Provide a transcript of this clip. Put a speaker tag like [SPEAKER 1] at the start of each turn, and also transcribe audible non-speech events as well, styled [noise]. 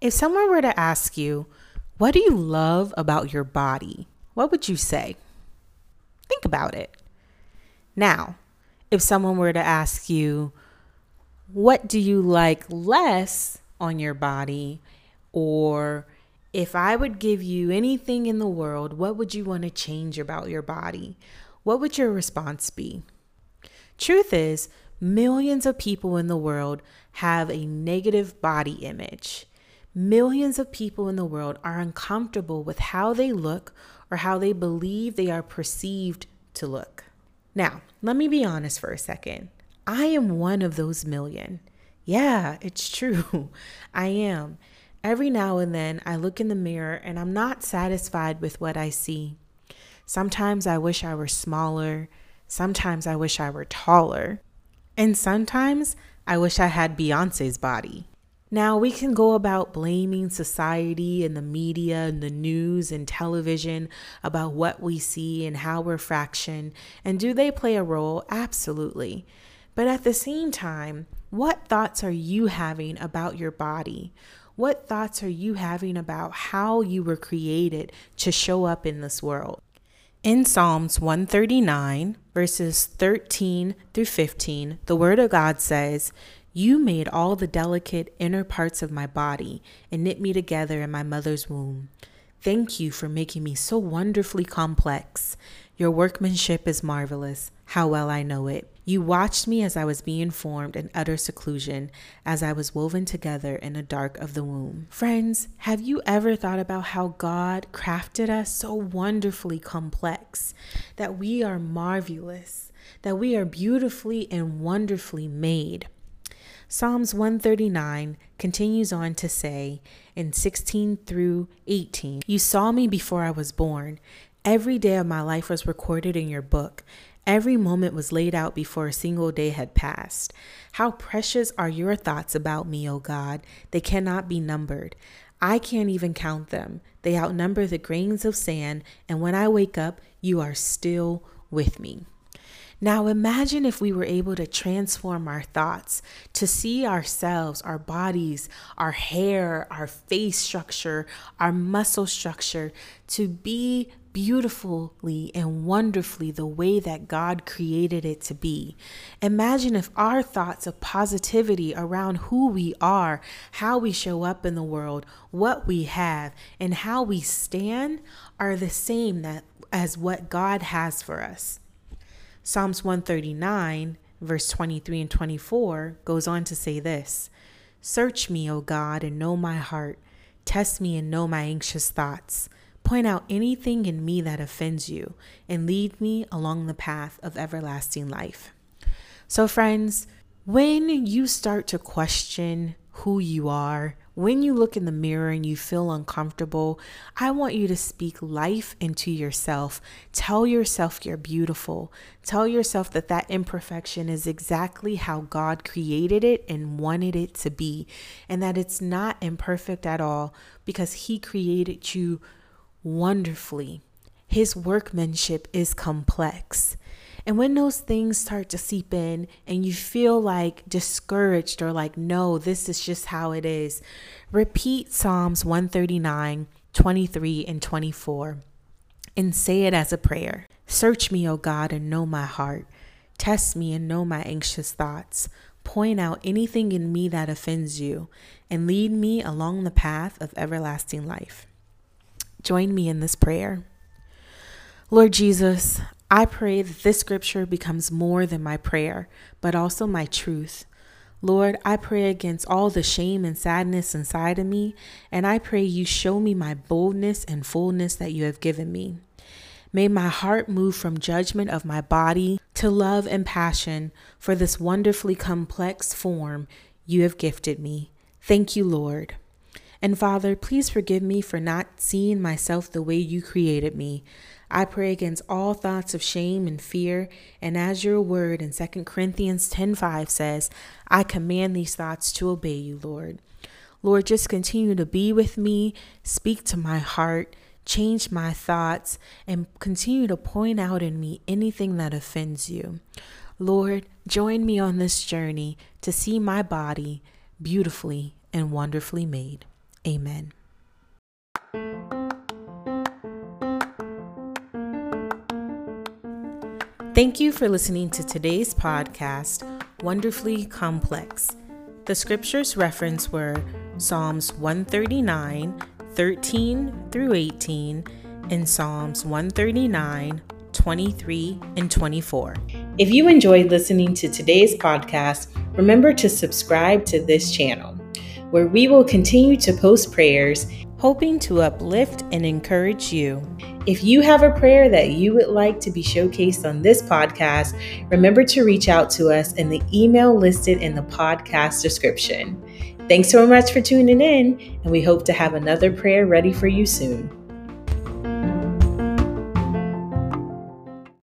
[SPEAKER 1] If someone were to ask you, What do you love about your body? What would you say? Think about it. Now, if someone were to ask you, What do you like less on your body? Or if I would give you anything in the world, what would you want to change about your body? What would your response be? Truth is, millions of people in the world have a negative body image. Millions of people in the world are uncomfortable with how they look or how they believe they are perceived to look. Now, let me be honest for a second. I am one of those million. Yeah, it's true. [laughs] I am. Every now and then I look in the mirror and I'm not satisfied with what I see. Sometimes I wish I were smaller. Sometimes I wish I were taller. And sometimes I wish I had Beyonce's body. Now, we can go about blaming society and the media and the news and television about what we see and how we're fractioned. And do they play a role? Absolutely. But at the same time, what thoughts are you having about your body? What thoughts are you having about how you were created to show up in this world? In Psalms 139, verses 13 through 15, the Word of God says, you made all the delicate inner parts of my body and knit me together in my mother's womb. Thank you for making me so wonderfully complex. Your workmanship is marvelous. How well I know it. You watched me as I was being formed in utter seclusion, as I was woven together in the dark of the womb. Friends, have you ever thought about how God crafted us so wonderfully complex, that we are marvelous, that we are beautifully and wonderfully made? Psalms 139 continues on to say in 16 through 18, You saw me before I was born. Every day of my life was recorded in your book. Every moment was laid out before a single day had passed. How precious are your thoughts about me, O God! They cannot be numbered. I can't even count them. They outnumber the grains of sand, and when I wake up, you are still with me. Now imagine if we were able to transform our thoughts to see ourselves, our bodies, our hair, our face structure, our muscle structure to be beautifully and wonderfully the way that God created it to be. Imagine if our thoughts of positivity around who we are, how we show up in the world, what we have, and how we stand are the same that as what God has for us. Psalms 139, verse 23 and 24, goes on to say this Search me, O God, and know my heart. Test me and know my anxious thoughts. Point out anything in me that offends you, and lead me along the path of everlasting life. So, friends, when you start to question who you are, when you look in the mirror and you feel uncomfortable, I want you to speak life into yourself. Tell yourself you're beautiful. Tell yourself that that imperfection is exactly how God created it and wanted it to be, and that it's not imperfect at all because He created you wonderfully. His workmanship is complex. And when those things start to seep in and you feel like discouraged or like, no, this is just how it is, repeat Psalms 139, 23, and 24 and say it as a prayer. Search me, O God, and know my heart. Test me and know my anxious thoughts. Point out anything in me that offends you, and lead me along the path of everlasting life. Join me in this prayer. Lord Jesus, I pray that this scripture becomes more than my prayer, but also my truth. Lord, I pray against all the shame and sadness inside of me, and I pray you show me my boldness and fullness that you have given me. May my heart move from judgment of my body to love and passion for this wonderfully complex form you have gifted me. Thank you, Lord. And Father, please forgive me for not seeing myself the way you created me. I pray against all thoughts of shame and fear, and as your word in 2 Corinthians 10:5 says, I command these thoughts to obey you, Lord. Lord, just continue to be with me, speak to my heart, change my thoughts, and continue to point out in me anything that offends you. Lord, join me on this journey to see my body beautifully and wonderfully made. Amen. Thank you for listening to today's podcast, Wonderfully Complex. The scriptures referenced were Psalms 139, 13 through 18, and Psalms 139, 23, and 24. If you enjoyed listening to today's podcast, remember to subscribe to this channel, where we will continue to post prayers hoping to uplift and encourage you. If you have a prayer that you would like to be showcased on this podcast, remember to reach out to us in the email listed in the podcast description. Thanks so much for tuning in, and we hope to have another prayer ready for you soon.